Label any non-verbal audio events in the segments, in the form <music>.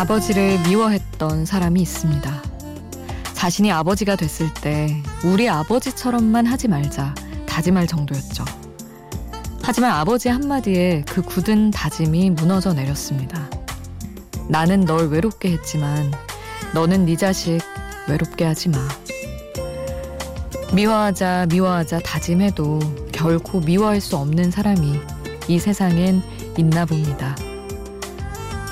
아버지를 미워했던 사람이 있습니다. 자신이 아버지가 됐을 때 우리 아버지처럼만 하지 말자 다짐할 정도였죠. 하지만 아버지 한마디에 그 굳은 다짐이 무너져 내렸습니다. 나는 널 외롭게 했지만 너는 네 자식 외롭게 하지 마. 미워하자 미워하자 다짐해도 결코 미워할 수 없는 사람이 이 세상엔 있나 봅니다.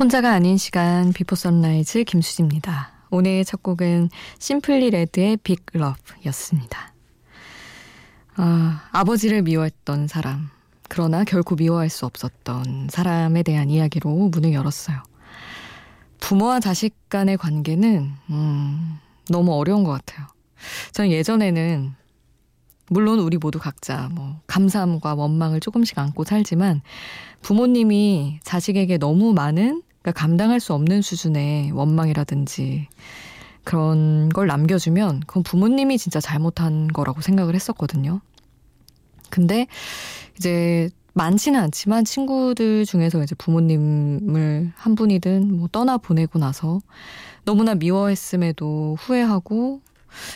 혼자가 아닌 시간 Before Sunrise 김수지입니다. 오늘 첫 곡은 Simply Red의 Big Love였습니다. 아, 아버지를 미워했던 사람, 그러나 결코 미워할 수 없었던 사람에 대한 이야기로 문을 열었어요. 부모와 자식 간의 관계는 음, 너무 어려운 것 같아요. 저는 예전에는 물론 우리 모두 각자 뭐 감사함과 원망을 조금씩 안고 살지만 부모님이 자식에게 너무 많은 그러니까 감당할 수 없는 수준의 원망이라든지 그런 걸 남겨주면 그건 부모님이 진짜 잘못한 거라고 생각을 했었거든요. 근데 이제 많지는 않지만 친구들 중에서 이제 부모님을 한 분이든 뭐 떠나 보내고 나서 너무나 미워했음에도 후회하고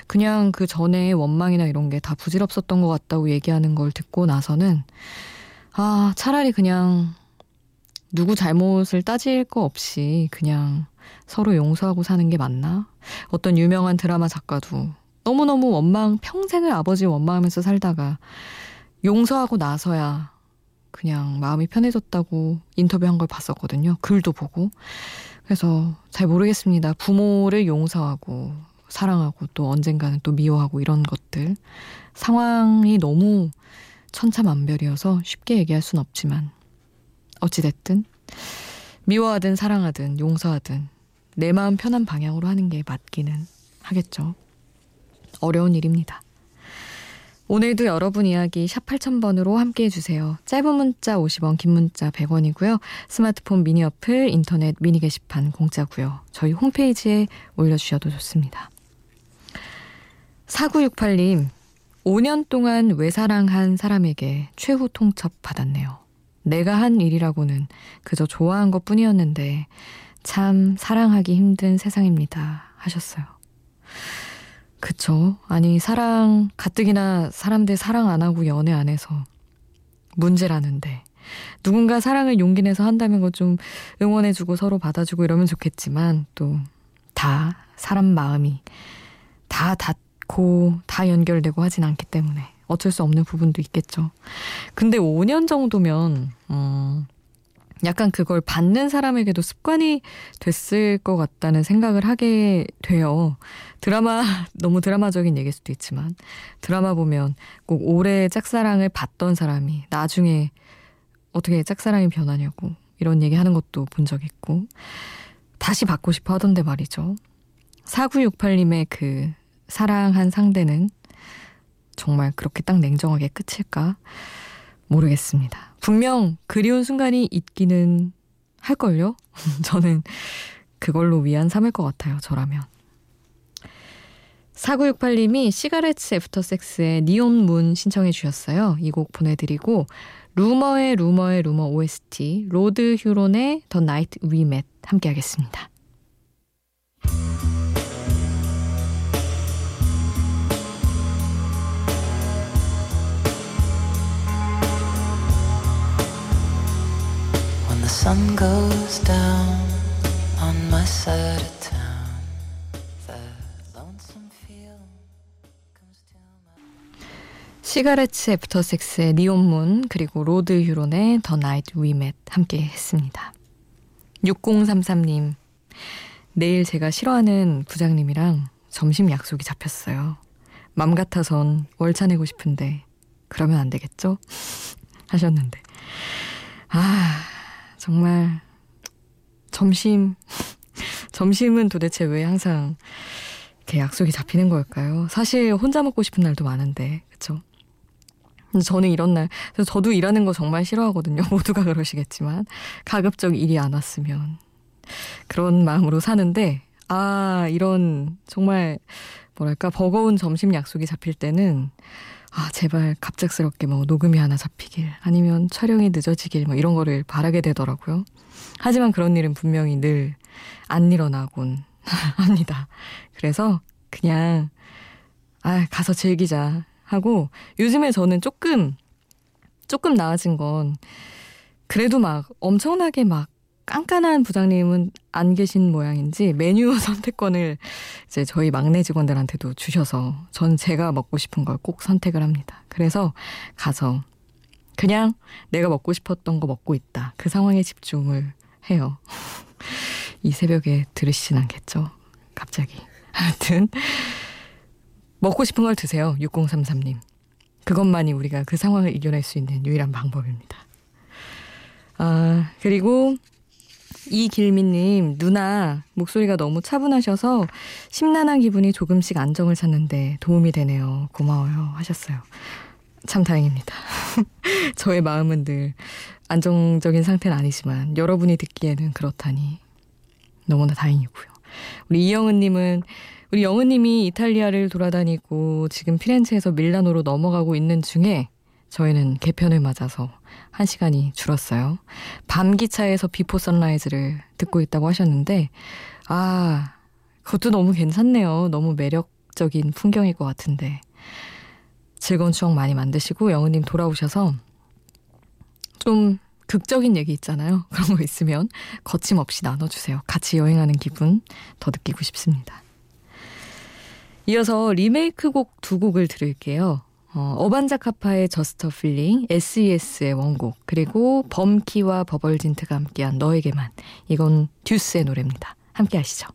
그냥 그 전에 원망이나 이런 게 다 부질없었던 것 같다고 얘기하는 걸 듣고 나서는 아, 차라리 그냥 누구 잘못을 따질 거 없이 그냥 서로 용서하고 사는 게 맞나? 어떤 유명한 드라마 작가도 너무너무 원망, 평생을 아버지 원망하면서 살다가 용서하고 나서야 그냥 마음이 편해졌다고 인터뷰한 걸 봤었거든요. 글도 보고. 그래서 잘 모르겠습니다. 부모를 용서하고 사랑하고 또 언젠가는 또 미워하고 이런 것들. 상황이 너무 천차만별이어서 쉽게 얘기할 순 없지만 어찌됐든 미워하든 사랑하든 용서하든 내 마음 편한 방향으로 하는 게 맞기는 하겠죠. 어려운 일입니다. 오늘도 여러분 이야기 샵 8000번으로 함께 해주세요. 짧은 문자 50원, 긴 문자 100원이고요. 스마트폰 미니 어플, 인터넷 미니 게시판 공짜고요. 저희 홈페이지에 올려주셔도 좋습니다. 4968님, 5년 동안 외사랑한 사람에게 최후 통첩 받았네요. 내가 한 일이라고는 그저 좋아한 것 뿐이었는데 참 사랑하기 힘든 세상입니다. 하셨어요. 그쵸. 아니, 사랑, 가뜩이나 사람들 사랑 안 하고 연애 안 해서 문제라는데. 누군가 사랑을 용기 내서 한다면 좀 응원해주고 서로 받아주고 이러면 좋겠지만 또 다 사람 마음이 다 닿고 다 연결되고 하진 않기 때문에 어쩔 수 없는 부분도 있겠죠. 근데 5년 정도면, 음, 약간 그걸 받는 사람에게도 습관이 됐을 것 같다는 생각을 하게 돼요. 드라마, <laughs> 너무 드라마적인 얘기일 수도 있지만, 드라마 보면 꼭 오래 짝사랑을 받던 사람이 나중에 어떻게 짝사랑이 변하냐고 이런 얘기 하는 것도 본 적 있고, 다시 받고 싶어 하던데 말이죠. 4968님의 그 사랑한 상대는 정말 그렇게 딱 냉정하게 끝일까? 모르겠습니다. 분명 그리운 순간이 있기는 할걸요? <laughs> 저는 그걸로 위안 삼을 것 같아요, 저라면. 4968님이 시가레츠 애프터 섹스의 니온 문 신청해 주셨어요. 이 곡 보내드리고 루머의 루머의 루머 OST 로드 휴론의 더 나이트 위맷 함께 하겠습니다. Sun goes down on my side of town. The lonesome feeling comes to my. 시가레츠 애프터 섹스의 니온문 그리고 Lord Huron의 The Night We Met 함께 했습니다. 6033님 내일 제가 싫어하는 부장님이랑 점심 약속이 잡혔어요. 맘 같아선 월차 내고 싶은데 그러면 안 되겠죠? <laughs> 하셨는데. 아, 정말 점심 <laughs> 점심은 도대체 왜 항상 이렇게 약속이 잡히는 걸까요? 사실 혼자 먹고 싶은 날도 많은데, 그쵸? 저는 이런 날, 저도 일하는 거 정말 싫어하거든요. <laughs> 모두가 그러시겠지만. 가급적 일이 안 왔으면. 그런 마음으로 사는데, 아, 이런 정말, 뭐랄까, 버거운 점심 약속이 잡힐 때는, 아, 제발 갑작스럽게 뭐 녹음이 하나 잡히길, 아니면 촬영이 늦어지길, 뭐 이런 거를 바라게 되더라고요. 하지만 그런 일은 분명히 늘 안 일어나곤 <laughs> 합니다. 그래서 그냥 아 가서 즐기자 하고 요즘에 저는 조금 조금 나아진 건 그래도 막 엄청나게 막 깐깐한 부장님은 안 계신 모양인지 메뉴 <laughs> 선택권을 이제 저희 막내 직원들한테도 주셔서 전 제가 먹고 싶은 걸 꼭 선택을 합니다. 그래서 가서 그냥 내가 먹고 싶었던 거 먹고 있다. 그 상황에 집중을 해요. <laughs> 이 새벽에 들으시진 않겠죠? 갑자기. 아무튼 먹고 싶은 걸 드세요. 6033님. 그것만이 우리가 그 상황을 이겨낼 수 있는 유일한 방법입니다. 아, 그리고 이길미님, 누나, 목소리가 너무 차분하셔서 심란한 기분이 조금씩 안정을 찾는데 도움이 되네요. 고마워요. 하셨어요. 참 다행입니다. <laughs> 저의 마음은 늘 안정적인 상태는 아니지만 여러분이 듣기에는 그렇다니 너무나 다행이고요. 우리 이영은님은 우리 영은님이 이탈리아를 돌아다니고 지금 피렌체에서 밀라노로 넘어가고 있는 중에 저희는 개편을 맞아서 한 시간이 줄었어요. 밤 기차에서 Before Sunrise를 듣고 있다고 하셨는데 아 그것도 너무 괜찮네요. 너무 매력적인 풍경일 것 같은데 즐거운 추억 많이 만드시고 영은님 돌아오셔서 좀 극적인 얘기 있잖아요. <laughs> 그런 거 있으면 거침없이 나눠주세요. 같이 여행하는 기분 더 느끼고 싶습니다. 이어서 리메이크 곡 두 곡을 들을게요. 어, 어반자카파의 Just A Feeling, SES의 원곡, 그리고 범키와 버벌진트가 함께한 너에게만. 이건 듀스의 노래입니다. 함께 하시죠.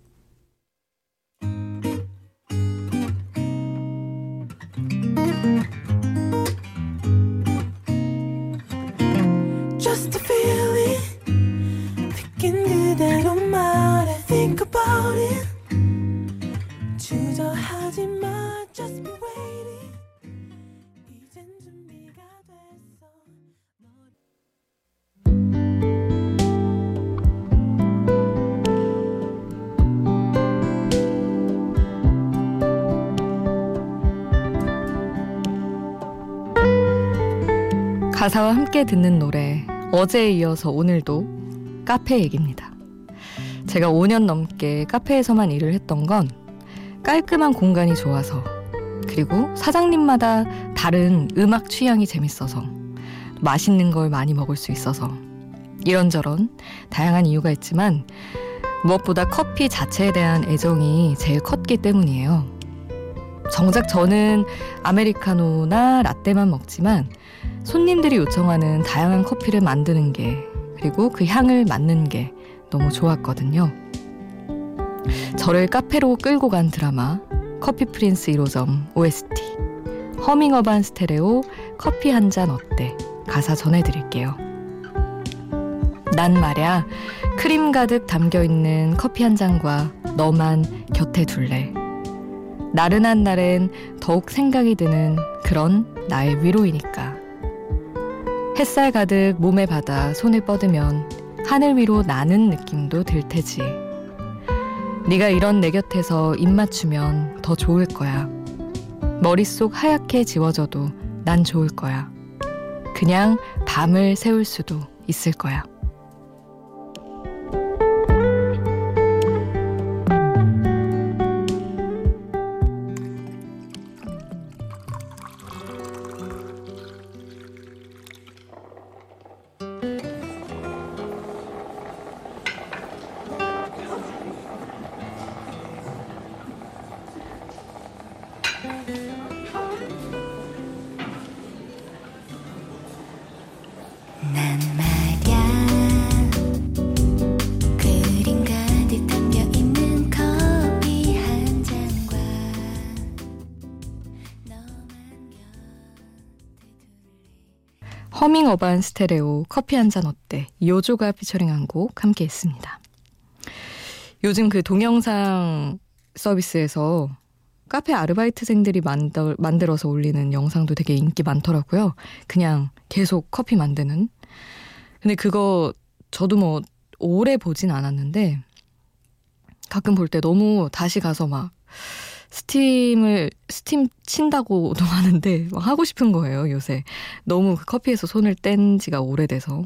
가사와 함께 듣는 노래 어제에 이어서 오늘도 카페 얘기입니다. 제가 5년 넘게 카페에서만 일을 했던 건 깔끔한 공간이 좋아서 그리고 사장님마다 다른 음악 취향이 재밌어서 맛있는 걸 많이 먹을 수 있어서 이런저런 다양한 이유가 있지만 무엇보다 커피 자체에 대한 애정이 제일 컸기 때문이에요. 정작 저는 아메리카노나 라떼만 먹지만 손님들이 요청하는 다양한 커피를 만드는 게 그리고 그 향을 맡는 게 너무 좋았거든요. 저를 카페로 끌고 간 드라마 커피 프린스 1호점 OST 허밍어반 스테레오 커피 한 잔 어때 가사 전해드릴게요. 난 말야 크림 가득 담겨 있는 커피 한 잔과 너만 곁에 둘래. 나른한 날엔 더욱 생각이 드는 그런 나의 위로이니까. 햇살 가득 몸에 받아 손을 뻗으면 하늘 위로 나는 느낌도 들 테지. 네가 이런 내 곁에서 입 맞추면 더 좋을 거야. 머릿속 하얗게 지워져도 난 좋을 거야. 그냥 밤을 새울 수도 있을 거야. 허밍 어반 스테레오 커피 한 잔 어때 요조가 피처링한 곡 함께 했습니다. 요즘 그 동영상 서비스에서 카페 아르바이트생들이 만들, 만들어서 올리는 영상도 되게 인기 많더라고요. 그냥 계속 커피 만드는. 근데 그거 저도 뭐 오래 보진 않았는데 가끔 볼 때 너무 다시 가서 막 스팀을 스팀 친다고도 <laughs> 하는데 막 하고 싶은 거예요 요새 너무 그 커피에서 손을 뗀 지가 오래돼서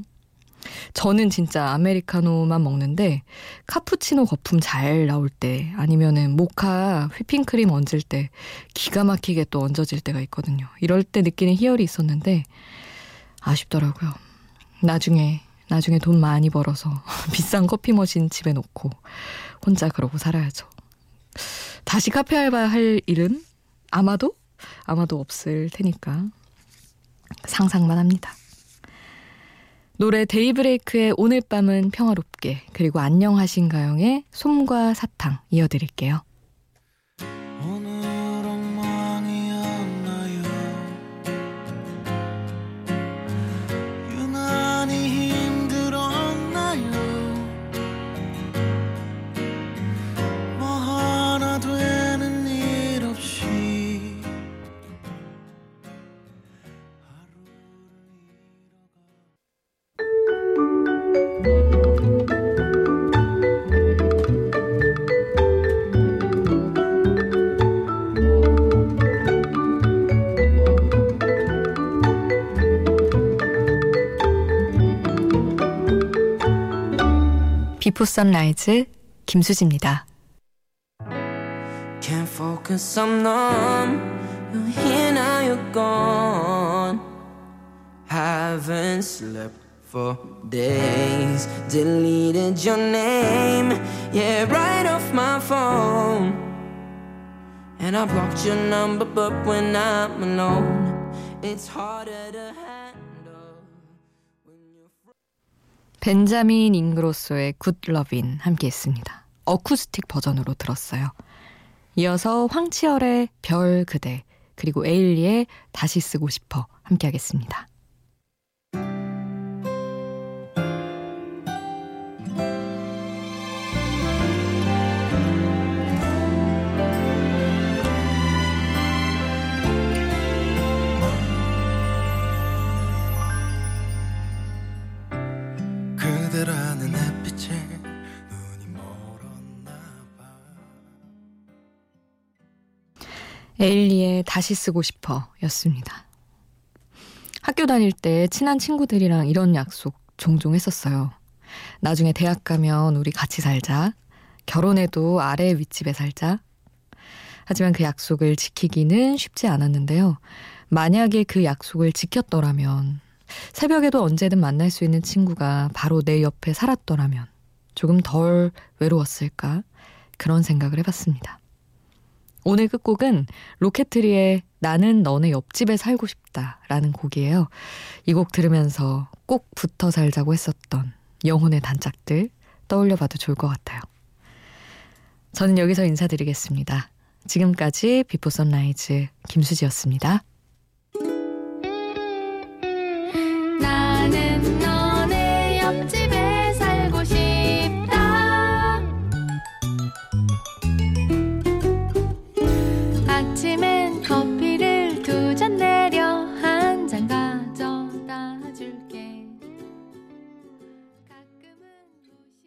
저는 진짜 아메리카노만 먹는데 카푸치노 거품 잘 나올 때 아니면은 모카 휘핑크림 얹을 때 기가 막히게 또 얹어질 때가 있거든요. 이럴 때 느끼는 희열이 있었는데 아쉽더라고요. 나중에 나중에 돈 많이 벌어서 <laughs> 비싼 커피 머신 집에 놓고 혼자 그러고 살아야죠. 다시 카페 알바 할 일은 아마도 아마도 없을 테니까 상상만 합니다. 노래 데이브레이크의 오늘 밤은 평화롭게 그리고 안녕하신가영의 솜과 사탕 이어드릴게요. 비포 선라이즈 김수지입니다. Can't focus, I'm numb. You're here now, you're gone. Haven't slept for days. Deleted your name, yeah, right off my phone. And I blocked your number, but when I'm alone, it's harder to have. 벤자민 잉그로소의 Good Lovin' 함께 했습니다. 어쿠스틱 버전으로 들었어요. 이어서 황치열의 별 그대 그리고 에일리의 다시 쓰고 싶어 함께 하겠습니다. 에일리의 다시 쓰고 싶어 였습니다. 학교 다닐 때 친한 친구들이랑 이런 약속 종종 했었어요. 나중에 대학 가면 우리 같이 살자. 결혼해도 아래 윗집에 살자. 하지만 그 약속을 지키기는 쉽지 않았는데요. 만약에 그 약속을 지켰더라면, 새벽에도 언제든 만날 수 있는 친구가 바로 내 옆에 살았더라면, 조금 덜 외로웠을까? 그런 생각을 해봤습니다. 오늘 끝곡은 로켓트리의 나는 너네 옆집에 살고 싶다 라는 곡이에요. 이 곡 들으면서 꼭 붙어 살자고 했었던 영혼의 단짝들 떠올려 봐도 좋을 것 같아요. 저는 여기서 인사드리겠습니다. 지금까지 Before Sunrise 김수지였습니다.